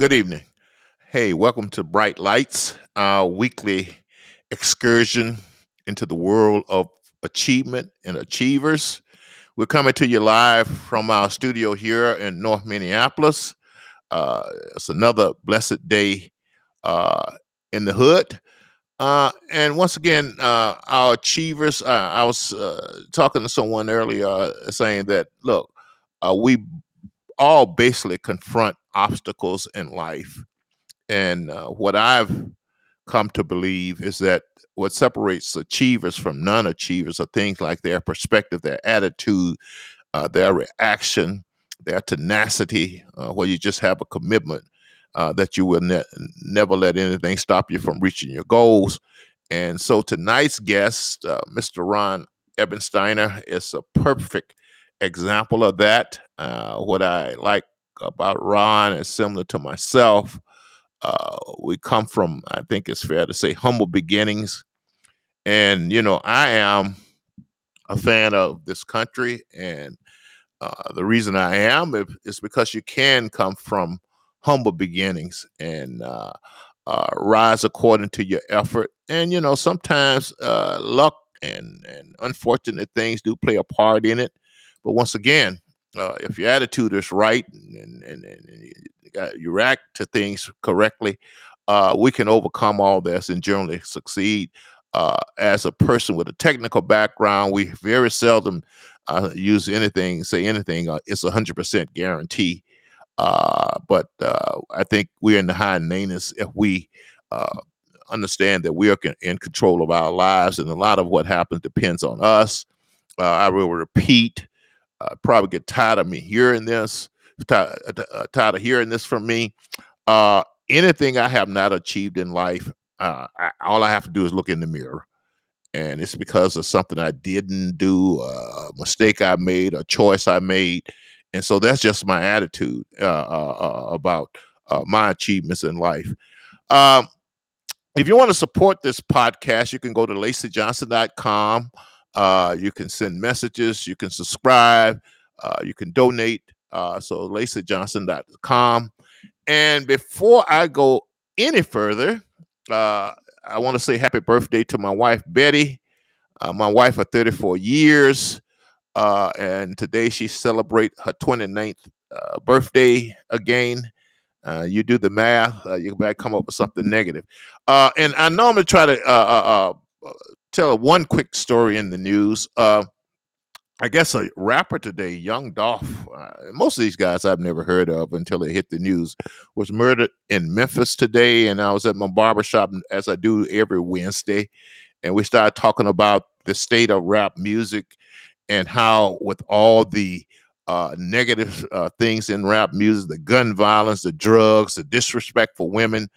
Good evening. Hey, welcome to Bright Lights, our weekly excursion into the world of achievement and achievers. We're coming to you live from our studio here in North Minneapolis. Uh, it's another blessed day uh, in the hood. Uh, and once again, uh, our achievers, uh, I was uh, talking to someone earlier saying that, look, we all basically confront obstacles in life. And uh, what I've come to believe is that what separates achievers from non achievers are things like their perspective, their attitude, uh, their reaction, their tenacity, uh, where you just have a commitment uh, that you will ne- never let anything stop you from reaching your goals. And so tonight's guest, uh, Mr. Ron Eibensteiner, is a perfect example of that. Uh, what I like about Ron is similar to myself. Uh, we come from, I think it's fair to say, humble beginnings. And, you know, I am a fan of this country. And uh, the reason I am is because you can come from humble beginnings and uh, uh, rise according to your effort. And, you know, sometimes uh, luck and, and unfortunate things do play a part in it. But once again, uh, if your attitude is right and, and, and you react to things correctly, uh, we can overcome all this and generally succeed. Uh, as a person with a technical background, we very seldom uh, use anything, say anything. Uh, it's a hundred percent guarantee. Uh, but I think we're in the high nanas if we understand that we are in control of our lives, and a lot of what happens depends on us. I will repeat uh, probably get tired of me hearing this, tired, uh, uh, tired of hearing this from me. Uh, anything I have not achieved in life, uh, I, all I have to do is look in the mirror. And it's because of something I didn't do, a mistake I made, a choice I made. And so that's just my attitude uh, about my achievements in life. Um, if you want to support this podcast, you can go to lacyjohnson.com. Uh, you can send messages, you can subscribe, uh, you can donate. Uh, so lacyjohnson.com. And before I go any further, uh, I want to say happy birthday to my wife, Betty. Uh, my wife of 34 years. Uh, and today she celebrate her 29th uh, birthday again. Uh, you do the math, uh, you might come up with something negative. Uh, and I normally try to uh, uh, uh, tell one quick story in the news. Uh, I guess a rapper today, Young Dolph, uh, most of these guys I've never heard of until they hit the news, was murdered in Memphis today. And I was at my barbershop, as I do every Wednesday, and we started talking about the state of rap music and how, with all the uh, negative uh, things in rap music, the gun violence, the drugs, the disrespect for women,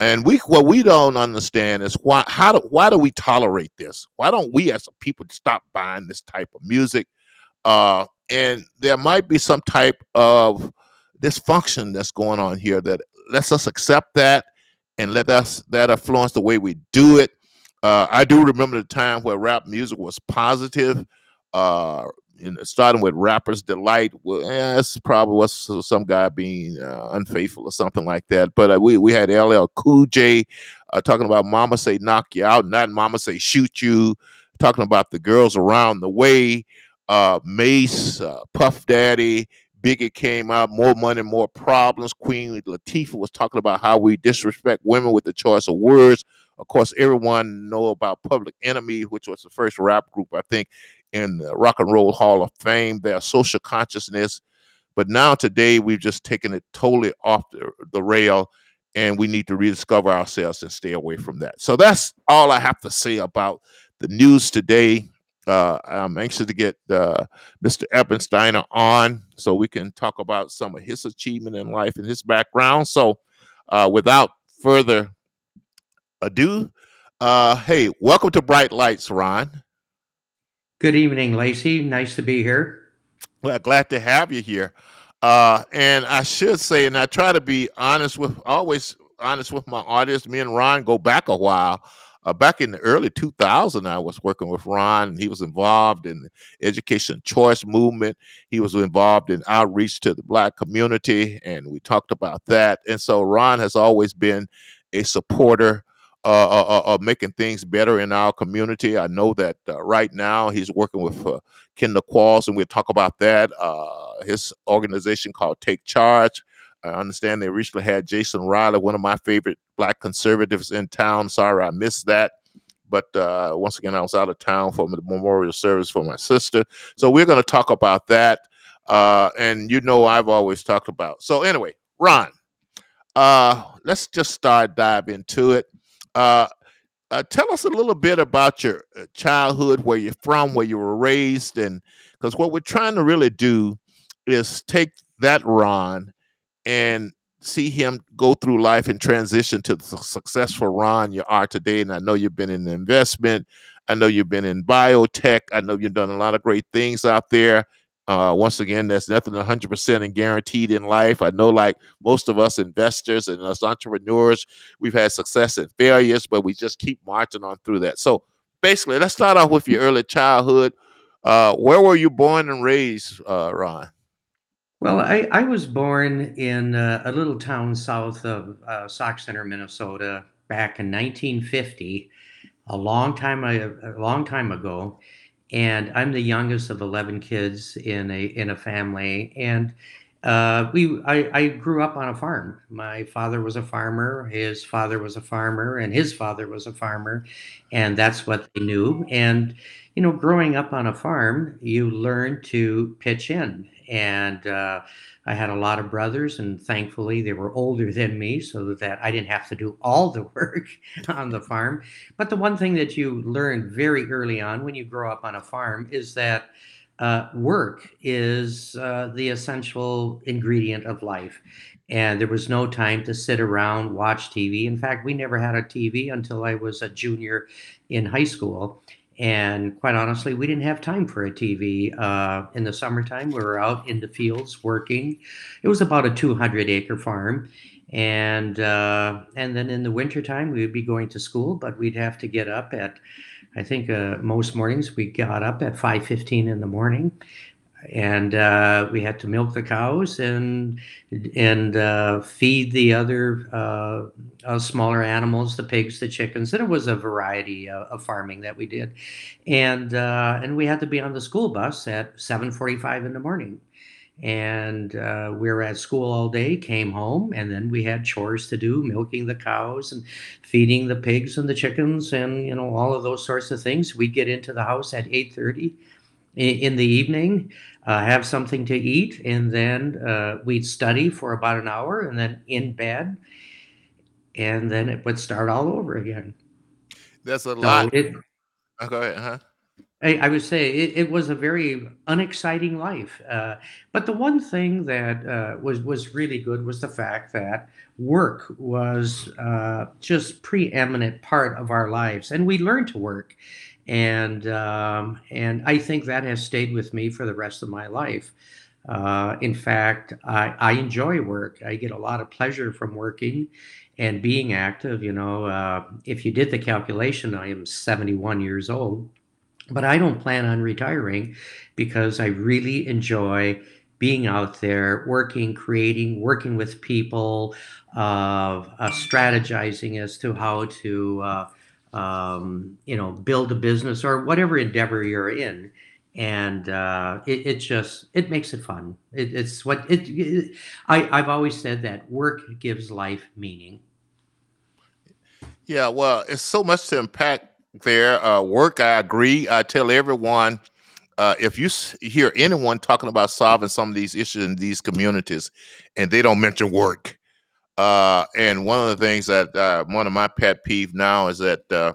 and we what we don't understand is why how do why do we tolerate this? Why don't we as people stop buying this type of music? Uh, and there might be some type of dysfunction that's going on here that lets us accept that and let us that influence the way we do it. Uh, I do remember the time where rap music was positive. Uh, you know, starting with Rapper's Delight. Well, yeah, it's probably was some guy being uh, unfaithful or something like that. But uh, we we had LL Cool J uh, talking about Mama say knock you out, not Mama say shoot you. Talking about the girls around the way. Uh, Mase, uh, Puff Daddy, Biggie came out. More money, more problems. Queen Latifah was talking about how we disrespect women with the choice of words. Of course, everyone know about Public Enemy, which was the first rap group I think in the Rock and Roll Hall of Fame, their social consciousness. But now today we've just taken it totally off the, the rail and we need to rediscover ourselves and stay away from that. So that's all I have to say about the news today. Uh, I'm anxious to get uh, Mr. Eibensteiner on so we can talk about some of his achievement in life and his background. So, uh, without further ado, uh, hey, welcome to Bright Lights, Ron. Good evening, Lacey. Nice to be here. Well, glad to have you here. Uh, and I should say, and I try to be honest with, always honest with my audience. Me and Ron go back a while. uh, back in the early 2000, I was working with Ron, and he was involved in the education choice movement. He was involved in outreach to the Black community, and we talked about that. And so Ron has always been a supporter uh, uh, uh, of making things better in our community. I know that uh, right now he's working with uh, Kendall Qualls, and we'll talk about that. Uh, his organization called Take Charge. I understand they recently had Jason Riley, one of my favorite black conservatives in town. Sorry, I missed that. But uh, once again, I was out of town for the memorial service for my sister. So we're going to talk about that. Uh, and you know, I've always talked about. So anyway, Ron, uh, let's just start dive into it. Uh, uh, tell us a little bit about your uh, childhood, where you're from, where you were raised, and because what we're trying to really do is take that Ron and see him go through life and transition to the successful Ron you are today. And I know you've been in investment. I know you've been in biotech. I know you've done a lot of great things out there. Uh, once again, there's nothing 100% and guaranteed in life. I know, like most of us investors and us entrepreneurs, we've had success and failures, but we just keep marching on through that. So, basically, let's start off with your early childhood. Uh, where were you born and raised, uh, Ron? Well, I, I was born in uh, a little town south of uh, Sauk Centre, Minnesota, back in 1950, a long time a, a long time ago and I'm the youngest of 11 kids in a in a family and uh, we I, I grew up on a farm. My father was a farmer, his father was a farmer, and his father was a farmer, and that's what they knew. And you know, growing up on a farm, you learn to pitch in. And uh, I had a lot of brothers, and thankfully they were older than me, so that I didn't have to do all the work on the farm. But the one thing that you learn very early on when you grow up on a farm is that uh, work is uh, the essential ingredient of life. And there was no time to sit around, watch TV. In fact, we never had a TV until I was a junior in high school. And quite honestly, we didn't have time for a TV. Uh, in the summertime, we were out in the fields working. It was about a 200 acre farm. And uh, and then in the wintertime, we would be going to school, but we'd have to get up at, I think uh, most mornings we got up at 5.15 in the morning and uh, we had to milk the cows and and uh, feed the other uh, uh smaller animals, the pigs, the chickens. And it was a variety of, of farming that we did, and uh, and we had to be on the school bus at 7:45 in the morning. And uh, we were at school all day, came home, and then we had chores to do, milking the cows and feeding the pigs and the chickens, and you know all of those sorts of things. We'd get into the house at 8:30 in the evening, uh, have something to eat, and then uh, we'd study for about an hour, and then in bed, and then it would start all over again. That's a lot. it, oh, go ahead, huh? I, I would say it, it, was a very unexciting life, uh, but the one thing that uh, was was really good was the fact that work was uh, just preeminent part of our lives, and we learned to work and um, and I think that has stayed with me for the rest of my life. Uh, in fact, I, I, enjoy work. I get a lot of pleasure from working and being active. You know, uh, if you did the calculation, I am 71 years old, but I don't plan on retiring because I really enjoy being out there, working, creating, working with people, uh, uh strategizing as to how to uh, um, you know, build a business or whatever endeavor you're in. And uh, it, it just it makes it fun. It, it's what it, it. I I've always said that work gives life meaning. Yeah, well, it's so much to impact there. Uh, work, I agree. I tell everyone uh, if you hear anyone talking about solving some of these issues in these communities and they don't mention work, uh, and one of the things that uh, one of my pet peeve now is that uh,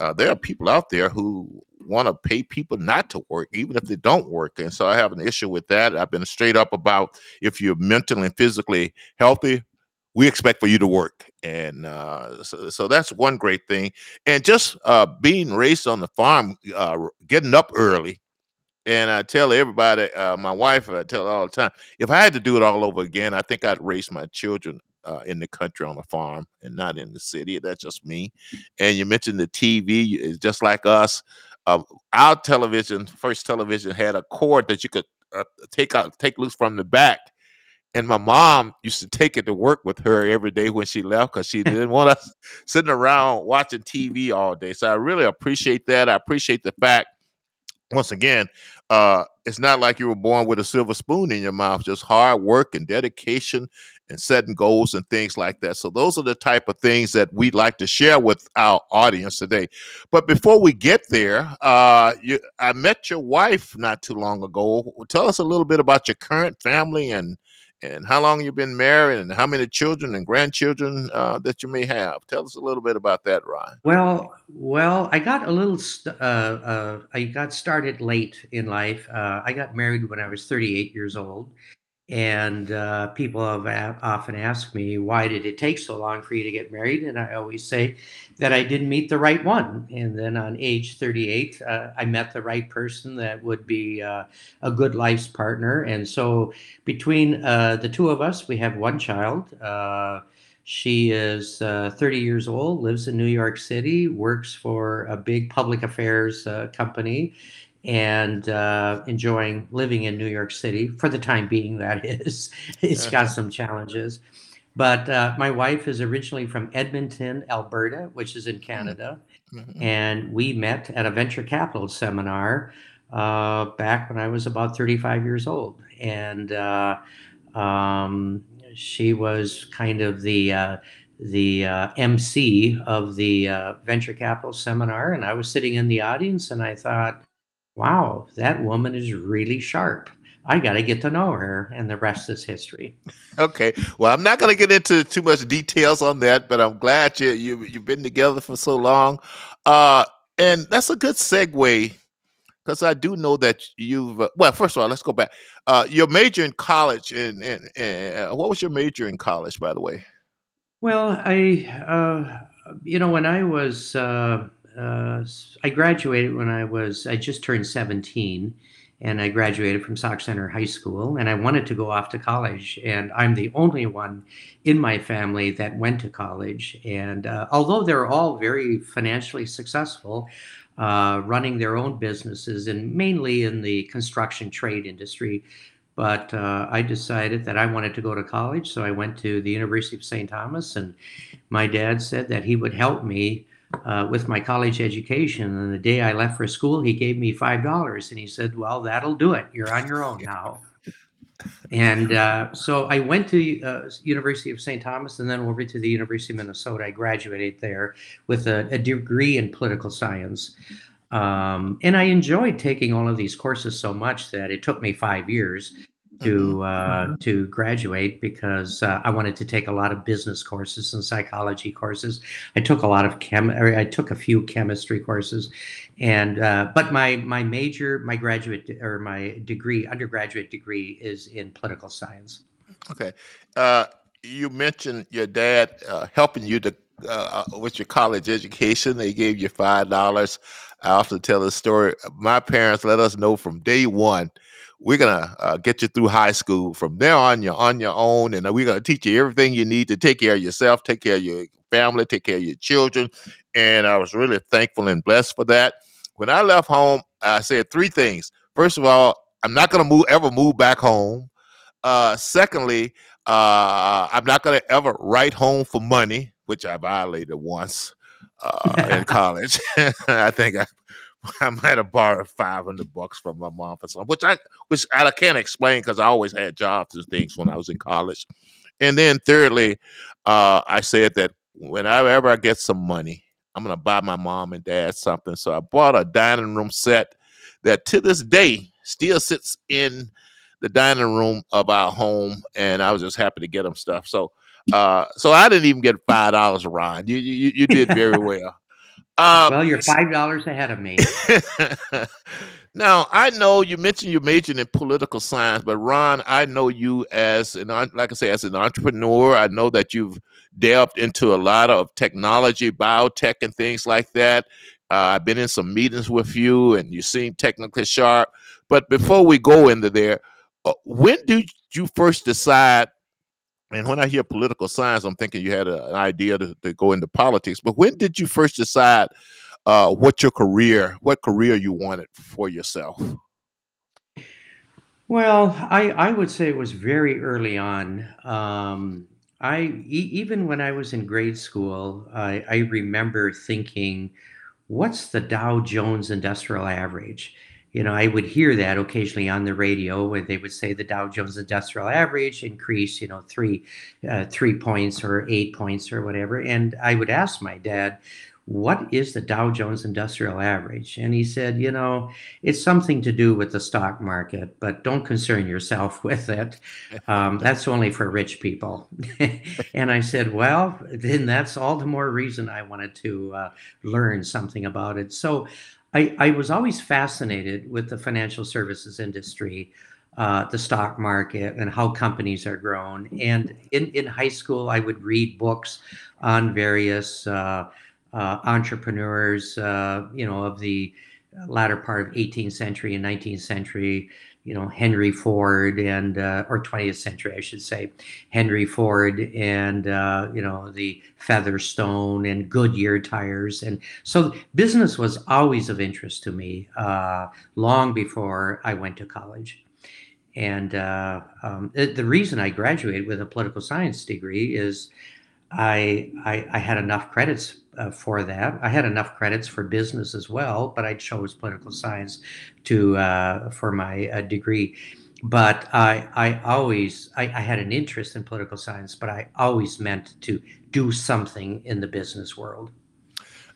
uh there are people out there who want to pay people not to work, even if they don't work. And so I have an issue with that. I've been straight up about if you're mentally and physically healthy, we expect for you to work. And uh, so, so, that's one great thing. And just uh, being raised on the farm, getting up early, and I tell everybody, uh, my wife, I tell all the time, if I had to do it all over again, I think I'd raise my children uh, in the country on a farm and not in the city. That's just me. And you mentioned the TV is just like us. Uh, our television, first television, had a cord that you could uh, take out, take loose from the back. And my mom used to take it to work with her every day when she left because she didn't want us sitting around watching TV all day. So I really appreciate that. I appreciate the fact once again, uh, it's not like you were born with a silver spoon in your mouth, just hard work and dedication and setting goals and things like that. So those are the type of things that we'd like to share with our audience today. But before we get there, uh, you, I met your wife not too long ago. Tell us a little bit about your current family and and how long you've been married and how many children and grandchildren uh, that you may have. Tell us a little bit about that, Ron. Well, well, I got a little. St- uh, uh, I got started late in life. Uh, I got married when I was 38 years old, and uh, people have a- often asked me, why did it take so long for you to get married? And I always say that I didn't meet the right one. And then on age 38, uh, I met the right person that would be uh, a good life's partner. And so between uh, the two of us, we have one child. Uh, she is uh, 30 years old, lives in New York City, works for a big public affairs company and uh, enjoying living in New York City for the time being. That is, it's got some challenges. But uh, my wife is originally from Edmonton, Alberta, which is in mm-hmm. Canada, mm-hmm. and we met at a venture capital seminar uh, back when I was about 35 years old, and uh, um, she was kind of the uh, the uh, MC of the venture capital seminar, and I was sitting in the audience, and I thought wow, that woman is really sharp. I got to get to know her, and the rest is history. Okay. Well, I'm not going to get into too much details on that, but I'm glad you, you you've been together for so long, uh, and that's a good segue because I do know that you've. Uh, well, first of all, let's go back. Uh, your major in college, and and, and what was your major in college, by the way? Well, I, uh, you know, when I was uh, uh, I graduated when I was, I just turned 17 and I graduated from Sauk Centre High School and I wanted to go off to college. And I'm the only one in my family that went to college. And uh, although they're all very financially successful, uh, running their own businesses and mainly in the construction trade industry, but uh, I decided that I wanted to go to college. So I went to the University of St. Thomas and my dad said that he would help me uh, with my college education. And the day I left for school, he gave me five dollars, and he said, "Well, that'll do it. You're on your own now." And uh, so I went to uh, University of St. Thomas, and then over to the University of Minnesota. I graduated there with a, a degree in political science. Um, and I enjoyed taking all of these courses so much that it took me five years to mm-hmm. uh, mm-hmm. to graduate because uh, I wanted to take a lot of business courses and psychology courses. I took a lot of chem. I took a few chemistry courses, and uh, but my my major, my graduate or my degree, undergraduate degree, is in political science. Okay, uh, you mentioned your dad uh, helping you to uh, with your college education. They gave you five dollars. I often tell the story. My parents let us know from day one we're gonna uh, get you through high school. From there on, you're on your own, and we're gonna teach you everything you need to take care of yourself, take care of your family, take care of your children. And I was really thankful and blessed for that. When I left home, I said three things. First of all, I'm not gonna move ever move back home. Uh, secondly, uh, I'm not gonna ever write home for money, which I violated once uh, in college. I think I I might have borrowed five hundred bucks from my mom for something, which I which I can't explain because I always had jobs and things when I was in college. And then thirdly, uh, I said that whenever I get some money, I'm gonna buy my mom and dad something. So I bought a dining room set that to this day still sits in the dining room of our home, and I was just happy to get them stuff. So uh, so I didn't even get five dollars, Ron. You, you you did very well. Um, well, you're five dollars ahead of me. now I know you mentioned you majored in political science, but Ron, I know you as an like I say as an entrepreneur. I know that you've delved into a lot of technology, biotech, and things like that. Uh, I've been in some meetings with you, and you seem technically sharp. But before we go into there, uh, when did you first decide And when I hear political science, I'm thinking you had a, an idea to, to, go into politics. But when did you first decide uh, what your career, what career you wanted for yourself? Well, I, I would say it was very early on. Um, I e- even when I was in grade school, I, I remember thinking, "What's the Dow Jones Industrial Average?" You know, I would hear that occasionally on the radio where they would say the Dow Jones Industrial Average increased, you know, three uh, three points or eight points or whatever, and I would ask my dad, what is the Dow Jones Industrial Average? And he said, you know, it's something to do with the stock market, but don't concern yourself with it. Um, that's only for rich people. and I said, well, then that's all the more reason I wanted to uh, learn something about it. So I, I, was always fascinated with the financial services industry. Uh, the stock market and how companies are grown. And in, in high school, I would read books on various uh, uh, entrepreneurs, uh, you know, of the latter part of 18th century and 19th century, you know, Henry Ford and, uh, or 20th century, I should say, Henry Ford and, uh, you know, the Firestone and Goodyear tires. And so business was always of interest to me uh, long before I went to college. And uh, um, the reason I graduated with a political science degree is I, I, I had enough credits uh, for that. I had enough credits for business as well, but I chose political science to uh, for my uh, degree. But I I always I, I, had an interest in political science, but I always meant to do something in the business world.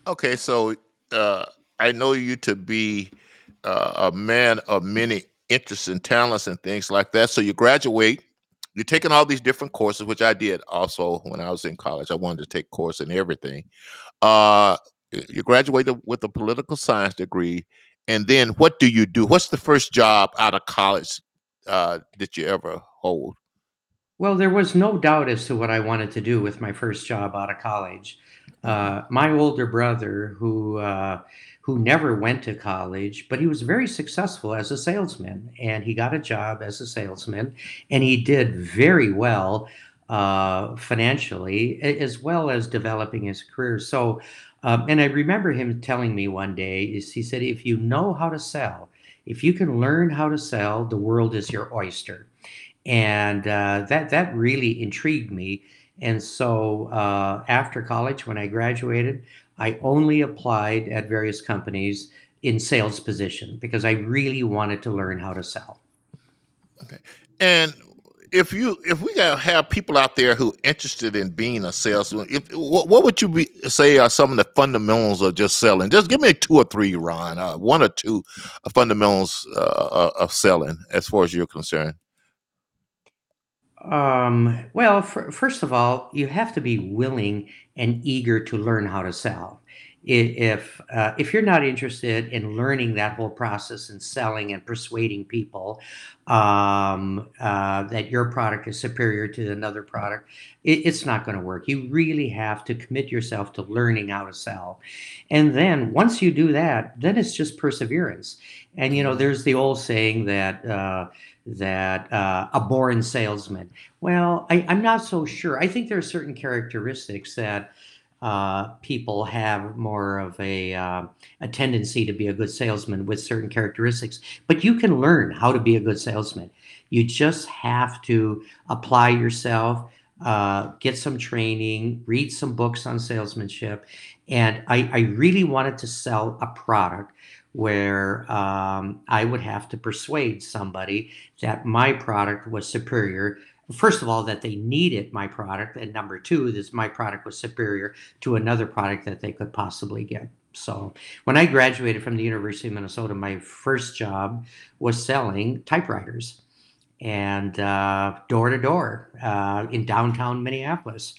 Okay, so uh, I know you to be uh, a man of many interests and talents and things like that. So you graduate you're taking all these different courses, which I did also when I was in college. I wanted to take course in everything. Uh, you graduated with a political science degree, and then what do you do? What's the first job out of college uh, that you ever hold? Well, there was no doubt as to what I wanted to do with my first job out of college. Mm-hmm. Uh, my older brother, who uh, who never went to college, but he was very successful as a salesman. And he got a job as a salesman and he did very well uh, financially, as well as developing his career. So, um, and I remember him telling me one day, is he said, if you know how to sell, if you can learn how to sell, the world is your oyster. And uh, that that really intrigued me. And so uh, after college, when I graduated, I only applied at various companies in sales position because I really wanted to learn how to sell. Okay. And if you if we gotta have people out there who interested in being a salesman, if what, what would you be, say are some of the fundamentals of just selling? Just give me two or three, Ron. Uh, one or two fundamentals uh, of selling, as far as you're concerned. Um, well, for, first of all, you have to be willing and eager to learn how to sell. If uh, if you're not interested in learning that whole process and selling and persuading people um, uh, that your product is superior to another product, it, it's not going to work. You really have to commit yourself to learning how to sell, and then once you do that, then it's just perseverance. And you know, there's the old saying that. Uh, that uh, a born salesman. Well, I, am not so sure. I think there are certain characteristics that uh, people have more of a uh, a tendency to be a good salesman with certain characteristics. But you can learn how to be a good salesman. You just have to apply yourself, uh, get some training, read some books on salesmanship. And I, I really wanted to sell a product where um, I would have to persuade somebody that my product was superior. First of all, that they needed my product, and number two, that my product was superior to another product that they could possibly get. So, when I graduated from the University of Minnesota, my first job was selling typewriters and uh, door to door uh, in downtown Minneapolis.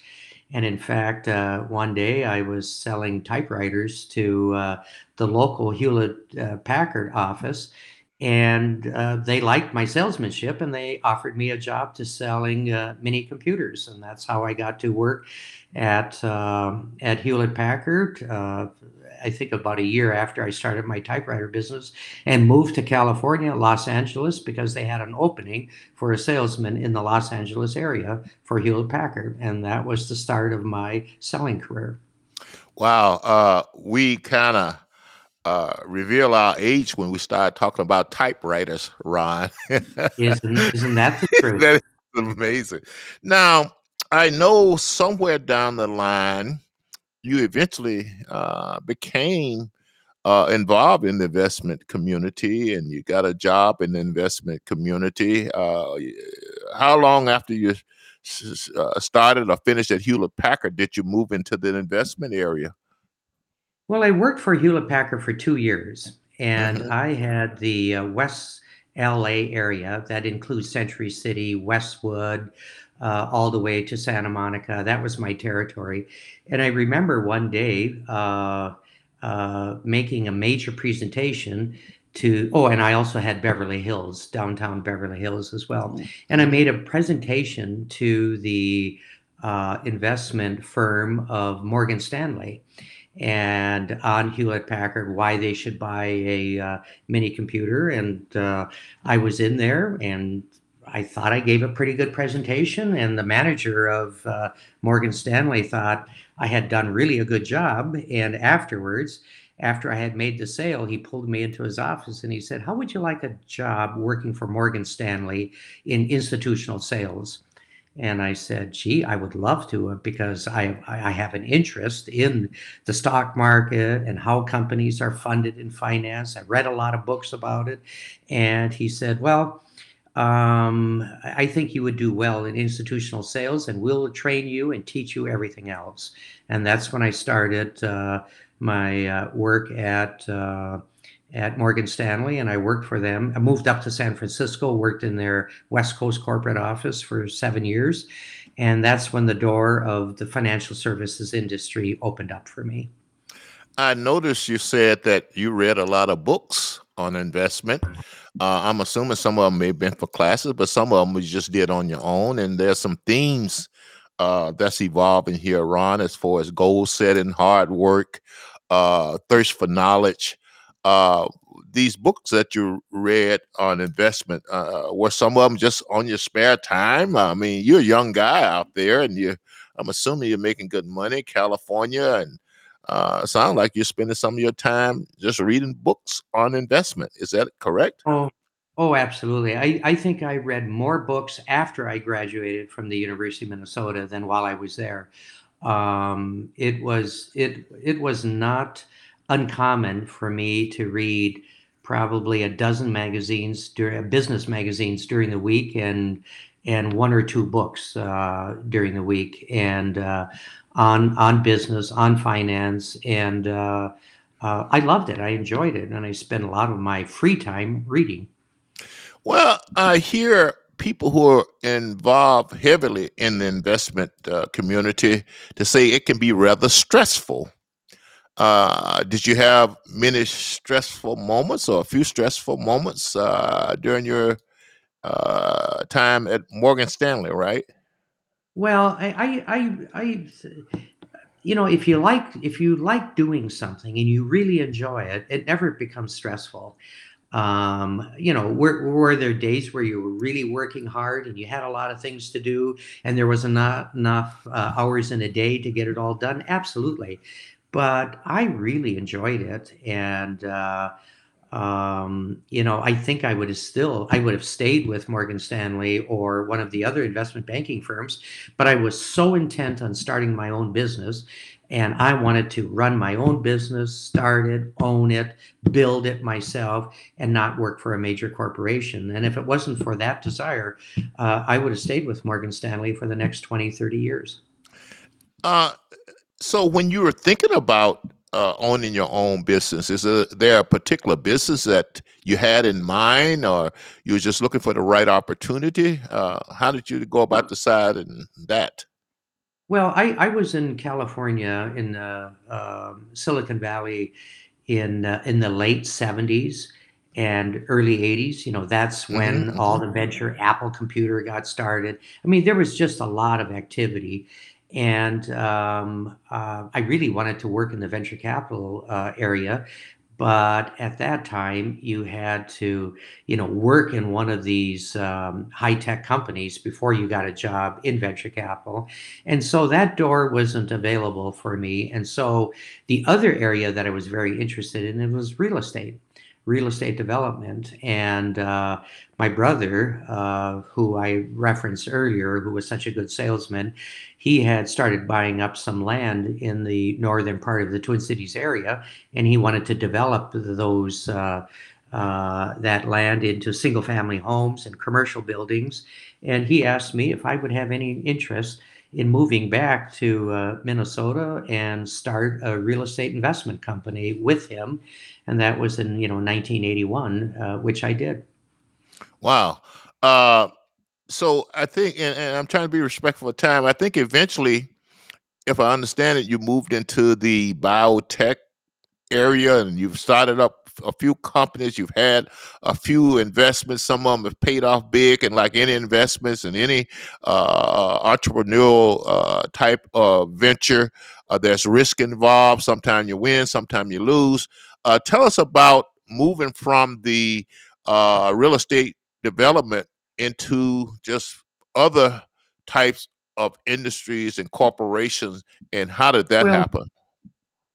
And in fact, uh, one day I was selling typewriters to uh, the local Hewlett Packard office, and uh, they liked my salesmanship, and they offered me a job to selling uh, mini computers, and that's how I got to work at um, at Hewlett Packard uh, I think about a year after I started my typewriter business and moved to California, Los Angeles, because they had an opening for a salesman in the Los Angeles area for Hewlett Packard. And that was the start of my selling career. Wow. Uh, we kind of uh, reveal our age when we start talking about typewriters, Ron. isn't, isn't that the truth? that is amazing. Now, I know somewhere down the line, you eventually uh, became uh, involved in the investment community and you got a job in the investment community. Uh, how long after you uh, started or finished at Hewlett Packard did you move into the investment area? Well, I worked for Hewlett Packard for two years, and mm-hmm. I had the uh, West LA area that includes Century City, Westwood, uh, all the way to Santa Monica. That was my territory. And I remember one day uh, uh, making a major presentation to, oh, and I also had Beverly Hills, downtown Beverly Hills as well. Mm-hmm. And I made a presentation to the uh, investment firm of Morgan Stanley and on Hewlett Packard why they should buy a uh, mini computer. And uh, I was in there and I thought I gave a pretty good presentation. And the manager of uh, Morgan Stanley thought I had done really a good job. And afterwards, after I had made the sale, he pulled me into his office and he said, How would you like a job working for Morgan Stanley in institutional sales? And I said, gee, I would love to uh, because I, I have an interest in the stock market and how companies are funded in finance. I read a lot of books about it. And he said, well, um, I think you would do well in institutional sales and we'll train you and teach you everything else. And that's when I started uh, my uh, work at uh, at Morgan Stanley and I worked for them. I moved up to San Francisco, worked in their West Coast corporate office for seven years. And that's when the door of the financial services industry opened up for me. I noticed you said that you read a lot of books on investment. Uh, I'm assuming some of them may have been for classes, but some of them you just did on your own. And there's some themes uh, that's evolving here, Ron, as far as goal setting, hard work, uh, thirst for knowledge uh, these books that you read on investment uh, were some of them just on your spare time? I mean you're a young guy out there and you i'm assuming you're making good money california and uh sound like you're spending some of your time just reading books on investment. Is that correct? Oh oh absolutely. I i think i read more books after i graduated from the university of minnesota than while i was there. Um it was it it was not uncommon for me to read probably a dozen magazines during business magazines during the week and and one or two books uh, during the week. And uh, on on business on finance and uh, uh I loved it. I enjoyed it and I spent a lot of my free time reading. Well, I hear people who are involved heavily in the investment uh, community to say it can be rather stressful uh, did you have many stressful moments or a few stressful moments uh, during your uh, time at Morgan Stanley, right? Well, I, I, I, I, you know, if you like, if you like doing something and you really enjoy it, it never becomes stressful. Um, you know, were, were there days where you were really working hard and you had a lot of things to do and there was not enough uh, hours in a day to get it all done? Absolutely but I really enjoyed it. And, uh, um, you know, I think I would have still, I would have stayed with Morgan Stanley or one of the other investment banking firms, but I was so intent on starting my own business. And I wanted to run my own business, start it, own it, build it myself, and not work for a major corporation. And if it wasn't for that desire, uh, I would have stayed with Morgan Stanley for the next 20, 30 years. Uh, so when you were thinking about uh, owning your own business, is there a particular business that you had in mind, or you were just looking for the right opportunity? Uh, how did you go about deciding that? Well, I, I was in California in the uh, Silicon Valley in uh, in the late '70s and early 80s you know that's when mm-hmm. all mm-hmm. the venture apple computer got started i mean there was just a lot of activity and um, uh, I really wanted to work in the venture capital uh, area. But at that time, you had to, you know, work in one of these um, high tech companies before you got a job in venture capital, and so that door wasn't available for me. And so the other area that I was very interested in it was real estate real estate development. And uh, my brother, uh, who I referenced earlier, who was such a good salesman, he had started buying up some land in the northern part of the Twin Cities area, and he wanted to develop those. Uh, uh, that land into single family homes and commercial buildings. And he asked me if I would have any interest in moving back to uh, Minnesota and start a real estate investment company with him and that was in you know 1981, uh, which I did. Wow. Uh, so I think, and, and, I'm trying to be respectful of time. I think eventually, if I understand it, you moved into the biotech area and you've started up a few companies. You've had a few investments. Some of them have paid off big, and like any investments and any uh, entrepreneurial uh, type of venture, uh, there's risk involved. Sometimes you win, sometimes you lose. Uh, tell us about moving from the uh, real estate development into just other types of industries and corporations, and how did that well, happen?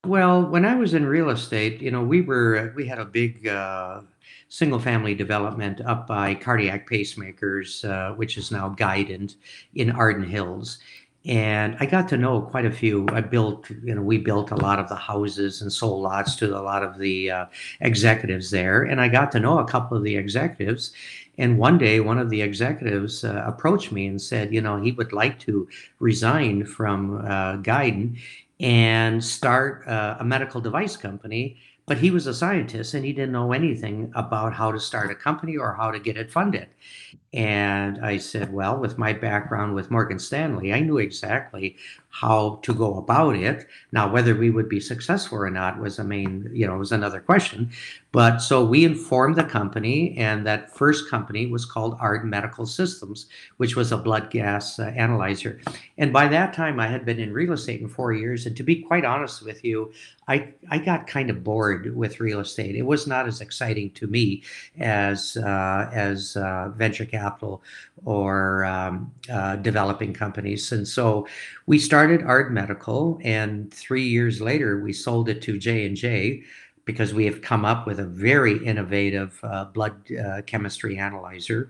Well, when I was in real estate, you know, we were we had a big uh, single family development up by Cardiac Pacemakers, uh, which is now Guidant in Arden Hills, and I got to know quite a few. I built, you know, we built a lot of the houses and sold lots to a lot of the uh, executives there, and I got to know a couple of the executives. And one day, one of the executives uh, approached me and said, you know, he would like to resign from uh, and start uh, a medical device company. But he was a scientist and he didn't know anything about how to start a company or how to get it funded. And I said, well, with my background with Morgan Stanley, I knew exactly how to go about it. Now, whether we would be successful or not was a main, you know, was another question. But so we informed the company, and that first company was called Art Medical Systems, which was a blood gas uh, analyzer. And by that time, I had been in real estate in four years. And to be quite honest with you, I, I got kind of bored with real estate. It was not as exciting to me as uh, as uh, venture capital or um, uh, developing companies. And so we started Ard Medical, and three years later, we sold it to J and J because we have come up with a very innovative uh, blood uh, chemistry analyzer,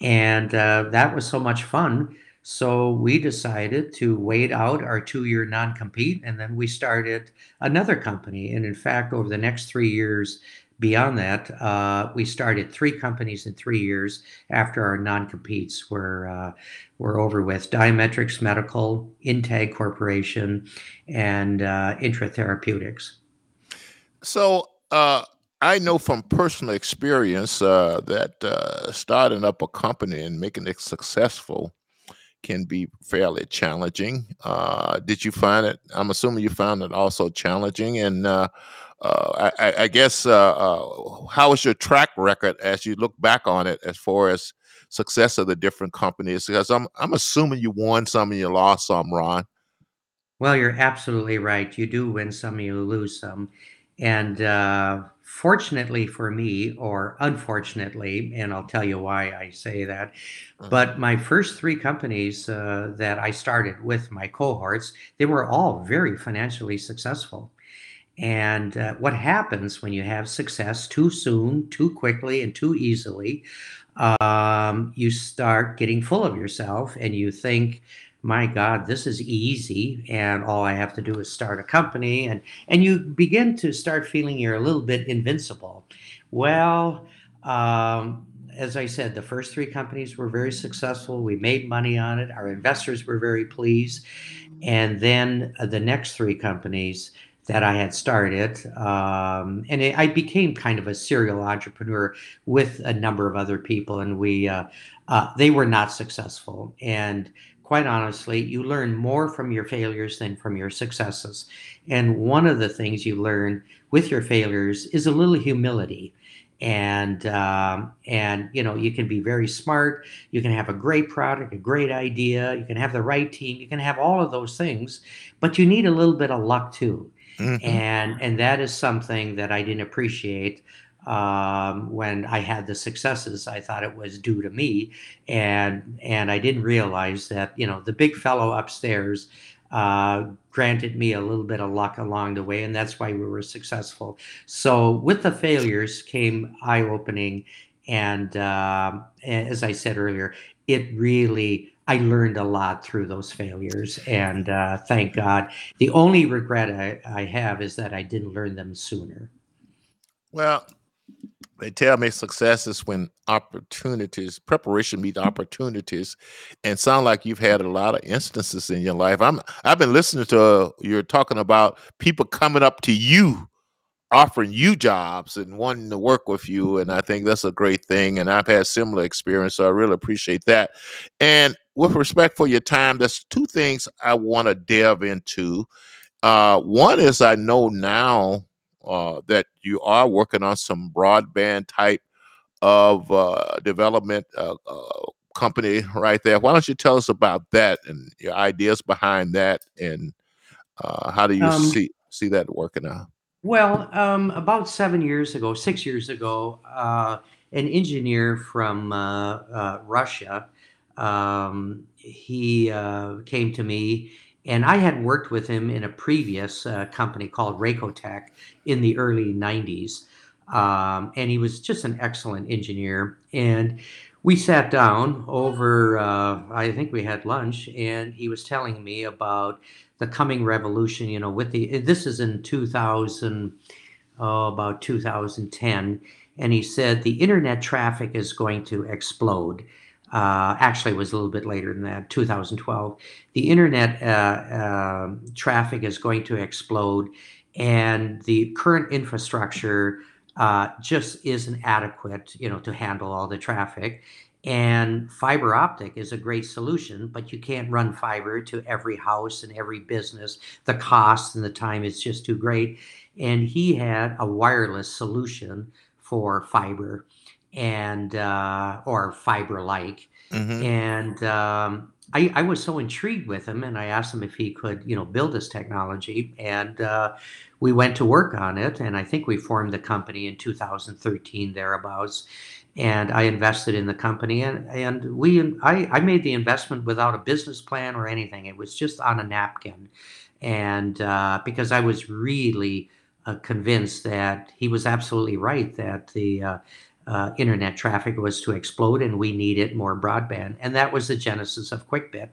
and uh, that was so much fun. So we decided to wait out our two-year non-compete, and then we started another company. And in fact, over the next three years, beyond that, uh, we started three companies in three years after our non-competes were uh, were over with: Diametrics Medical, Integ Corporation, and uh, Intratherapeutics. So. Uh, I know from personal experience uh, that uh, starting up a company and making it successful can be fairly challenging. did you find it? I'm assuming you found it also challenging, and uh, I, I, guess uh, uh, how is your track record as you look back on it as far as success of the different companies? Because I'm I'm assuming you won some and you lost some, Ron. Well, you're absolutely right. You do win some and you lose some, and uh, fortunately for me, or unfortunately, and I'll tell you why I say that. Mm-hmm. But my first three companies uh, that I started with my cohorts, they were all very financially successful and uh, what happens when you have success too soon, too quickly, and too easily? Um, you start getting full of yourself and you think, my God, this is easy, and all I have to do is start a company, and and you begin to start feeling you're a little bit invincible. Well, um, as I said, the first three companies were very successful. We made money on it. Our investors were very pleased, and then uh, the next three companies that I had started. Um, and it, I became kind of a serial entrepreneur with a number of other people, and we uh, uh, they were not successful. And quite honestly, you learn more from your failures than from your successes. And one of the things you learn with your failures is a little humility. and um, and you know you can be very smart you can have a great product a great idea you can have the right team you can have all of those things but you need a little bit of luck too Mhm. and and that is something that i didn't appreciate um, when i had the successes i thought it was due to me and and i didn't realize that you know the big fellow upstairs uh, granted me a little bit of luck along the way, and that's why we were successful. So with the failures came eye opening, and um, as I said earlier, it really I learned a lot through those failures, and uh, thank God. The only regret I, I have is that I didn't learn them sooner. Well, they tell me success is when opportunities, preparation meet opportunities, and sound like you've had a lot of instances in your life. I'm I've been listening to uh, you're talking about people coming up to you, offering you jobs and wanting to work with you, and I think that's a great thing. And I've had similar experience, so I really appreciate that. And with respect for your time, there's two things I want to delve into. Uh, one is I know now uh, that you are working on some broadband type of uh, development uh, uh, company right there. Why don't you tell us about that and your ideas behind that, and uh, how do you Um, see see that working out? Well, um, about seven years ago, six years ago, uh, an engineer from uh, uh, Russia, um, he uh, came to me, and I had worked with him in a previous uh, company called Racotek in the early 90s. Um, and he was just an excellent engineer. And we sat down over, uh, I think we had lunch, and he was telling me about the coming revolution, you know, with the, this is in 2000, oh, about 2010. And he said the internet traffic is going to explode. Uh, actually, it was a little bit later than that, 2012. The internet uh, um traffic is going to explode, and the current infrastructure uh, just isn't adequate, you know, to handle all the traffic. And fiber optic is a great solution, but you can't run fiber to every house and every business. The cost and the time is just too great. And he had a wireless solution for fiber and uh, or fiber like. hmm And um, I, I was so intrigued with him, and I asked him if he could, you know, build this technology. And uh, we went to work on it, and I think we formed the company in 2013 thereabouts. And I invested in the company, and and we I, I made the investment without a business plan or anything. It was just on a napkin, and uh, because I was really uh, convinced that he was absolutely right that the uh, uh, internet traffic was to explode and we needed more broadband. And that was the genesis of QuickBit.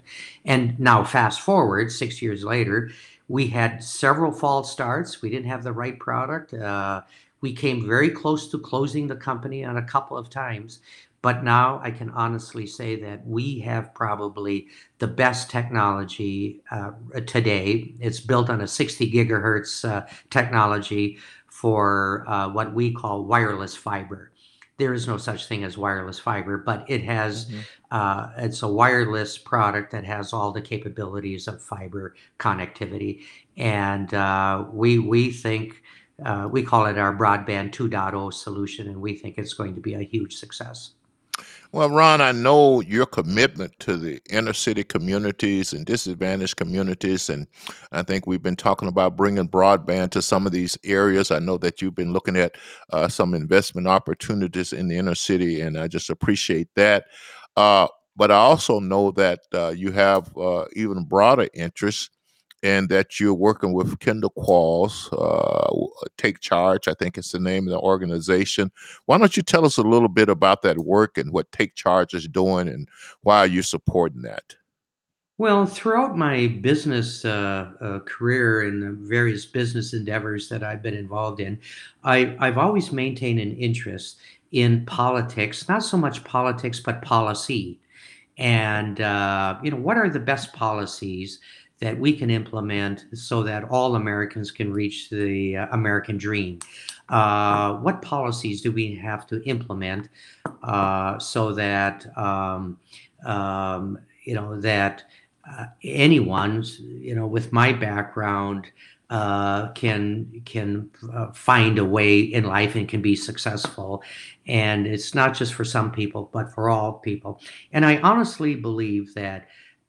And now, fast forward six years later, we had several false starts. We didn't have the right product. Uh, we came very close to closing the company on a couple of times. But now I can honestly say that we have probably the best technology uh, today. It's built on a 60 gigahertz uh, technology for uh, what we call wireless fiber there is no such thing as wireless fiber, but it has hmm uh, it's a wireless product that has all the capabilities of fiber connectivity, and uh, we we think uh, we call it our broadband 2.0 solution, and we think it's going to be a huge success. Well, Ron, I know your commitment to the inner city communities and disadvantaged communities. And I think we've been talking about bringing broadband to some of these areas. I know that you've been looking at uh, some investment opportunities in the inner city, and I just appreciate that. Uh, but I also know that uh, you have uh, even broader interests and that you're working with Kendall Qualls, uh, Take Charge, I think it's the name of the organization. Why don't you tell us a little bit about that work and what Take Charge is doing and why are you're supporting that? Well, throughout my business uh, uh, career and the various business endeavors that I've been involved in, I, I've always maintained an interest in politics, not so much politics, but policy. And, uh, you know, what are the best policies that we can implement so that all Americans can reach the uh, American dream? Uh, what policies do we have to implement uh, so that, um, um, you know, that uh, anyone, you know, with my background uh, can can uh, find a way in life and can be successful. And it's not just for some people, but for all people. And I honestly believe that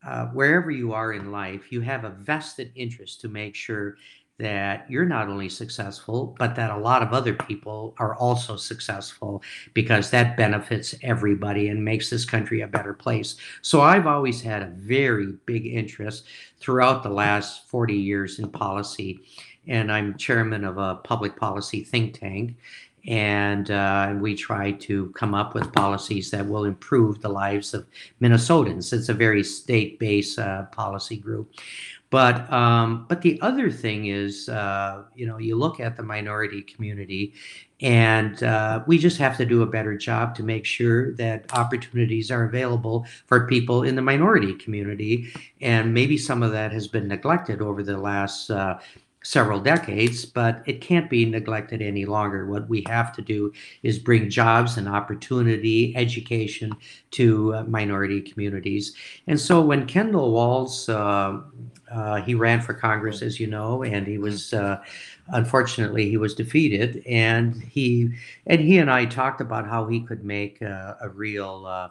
uh, wherever you are in life, you have a vested interest to make sure that you're not only successful, but that a lot of other people are also successful because that benefits everybody and makes this country a better place. So I've always had a very big interest throughout the last 40 years in policy. And I'm chairman of a public policy think tank. And uh, we try to come up with policies that will improve the lives of Minnesotans. It's a very state based uh, policy group. But um, but the other thing is, uh, you know, you look at the minority community, and uh, we just have to do a better job to make sure that opportunities are available for people in the minority community. And maybe some of that has been neglected over the last uh, several decades, but it can't be neglected any longer. What we have to do is bring jobs and opportunity, education to uh, minority communities. And so when Kendall Qualls, uh, uh, he ran for Congress, as you know, and he was uh, unfortunately he was defeated. And he and he and I talked about how he could make a, a real uh,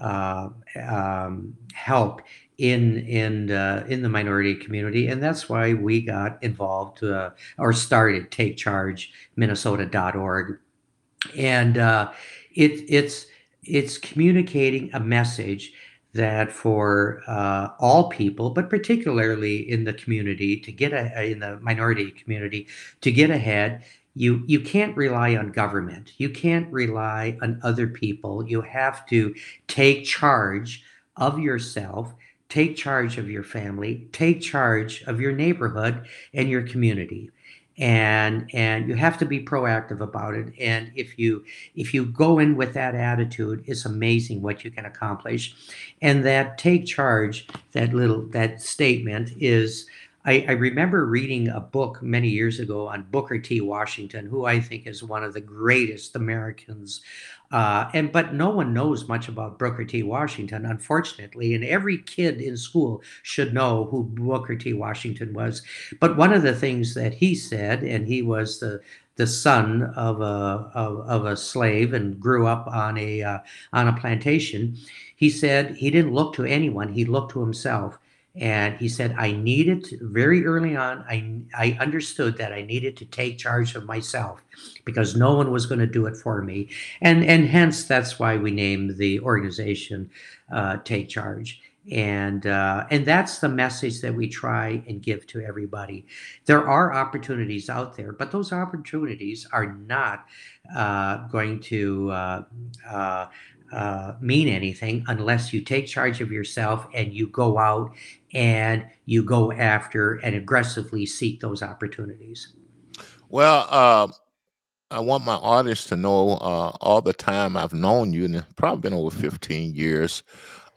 uh, um, help in in uh, in the minority community, and that's why we got involved uh, or started Take Charge Minnesota.org, and uh, it it's it's communicating a message that for uh, all people, but particularly in the community, to get a, in the minority community, to get ahead, you you can't rely on government. You can't rely on other people. You have to take charge of yourself take charge of your family, take charge of your neighborhood and your community. And and you have to be proactive about it. And if you if you go in with that attitude, it's amazing what you can accomplish. And that take charge, that little that statement is I, I, remember reading a book many years ago on Booker T. Washington, who I think is one of the greatest Americans uh, and but no one knows much about Booker T. Washington, unfortunately. And every kid in school should know who Booker T. Washington was. But one of the things that he said, and he was the the son of a of, of a slave and grew up on a uh, on a plantation. He said he didn't look to anyone; he looked to himself. And he said, I needed to, very early on, I, I understood that I needed to take charge of myself because no one was going to do it for me. And, and hence, that's why we named the organization uh, Take Charge. And, uh, and that's the message that we try and give to everybody. There are opportunities out there, but those opportunities are not uh, going to uh, mean anything unless you take charge of yourself and you go out and you go after and aggressively seek those opportunities. Well, uh, I want my audience to know uh, all the time I've known you, and it's probably been over 15 years,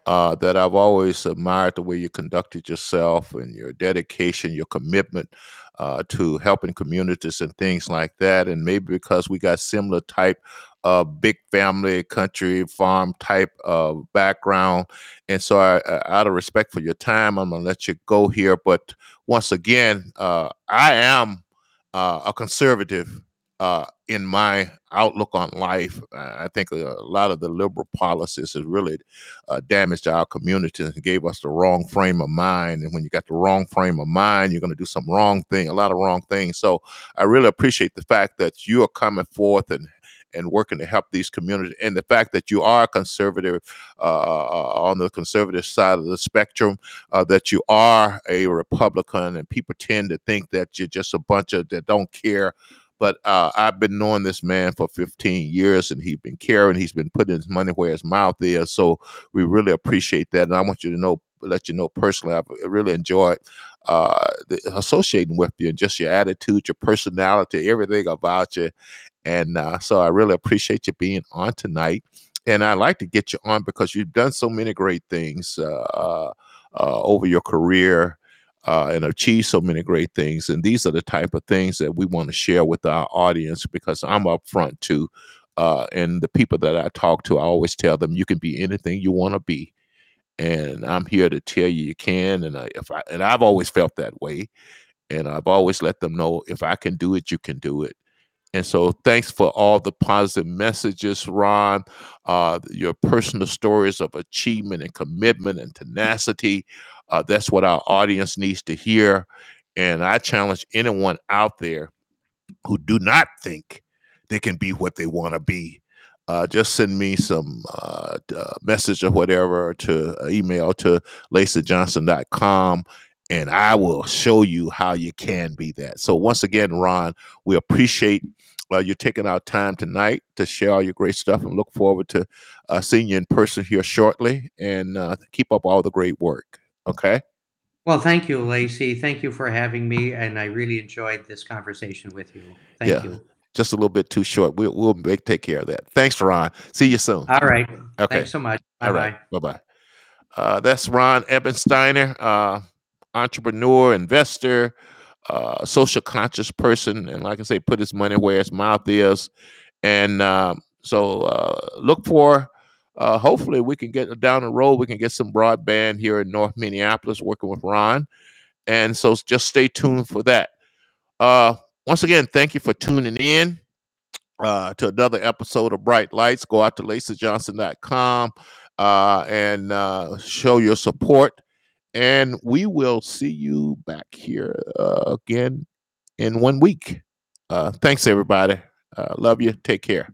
uh, that I've always admired the way you conducted yourself and your dedication, your commitment uh, to helping communities and things like that. And maybe because we got similar type a big family, country, farm type of background. And so, I, out of respect for your time, I'm gonna let you go here. But once again, uh, I am uh, a conservative uh, in my outlook on life. I think a lot of the liberal policies has really uh, damaged our community and gave us the wrong frame of mind. And when you got the wrong frame of mind, you're going to do some wrong thing, a lot of wrong things. So I really appreciate the fact that you are coming forth and and working to help these communities. And the fact that you are conservative uh, uh, on the conservative side of the spectrum, uh, that you are a Republican, and people tend to think that you're just a bunch of that don't care. But uh, I've been knowing this man for 15 years, and he's been caring. He's been putting his money where his mouth is. So we really appreciate that, and I want you to know, let you know personally, I've really enjoyed uh, associating with you and just your attitude, your personality, everything about you. And uh, so I really appreciate you being on tonight. And I'd like to get you on because you've done so many great things uh, uh, uh over your career uh, and achieved so many great things. And these are the type of things that we want to share with our audience because I'm up front too. Uh, and the people that I talk to, I always tell them you can be anything you want to be. And I'm here to tell you you can. And if I and I've always felt that way And I've always let them know if I can do it, you can do it. And so, thanks for all the positive messages, Ron. Uh, your personal stories of achievement and commitment and tenacity. Uh, that's what our audience needs to hear. And I challenge anyone out there who do not think they can be what they want to be. Uh, just send me some uh, uh, message or whatever to uh, email to lacyjohnson.com and I will show you how you can be that. So, once again, Ron, we appreciate uh, you taking our time tonight to share all your great stuff and look forward to uh, seeing you in person here shortly and uh, keep up all the great work. Okay. Well, thank you, Lacy. Thank you for having me. And I really enjoyed this conversation with you. Thank Yeah. you. Just a little bit too short. We'll, we'll make, take care of that. Thanks, Ron. See you soon. All right. Okay. Thanks so much. Bye All bye. right. Bye bye. Uh, that's Ron Eibensteiner, uh, entrepreneur, investor, uh, social conscious person, and like I say, put his money where his mouth is. And um, so uh, look for. Uh, hopefully, we can get down the road. We can get some broadband here in North Minneapolis, working with Ron. And so, just stay tuned for that. Uh, once again, thank you for tuning in uh, to another episode of Bright Lights. Go out to lacyjohnson.com uh, and uh, show your support. And we will see you back here uh, again in one week. Uh, thanks, everybody. Uh, love you. Take care.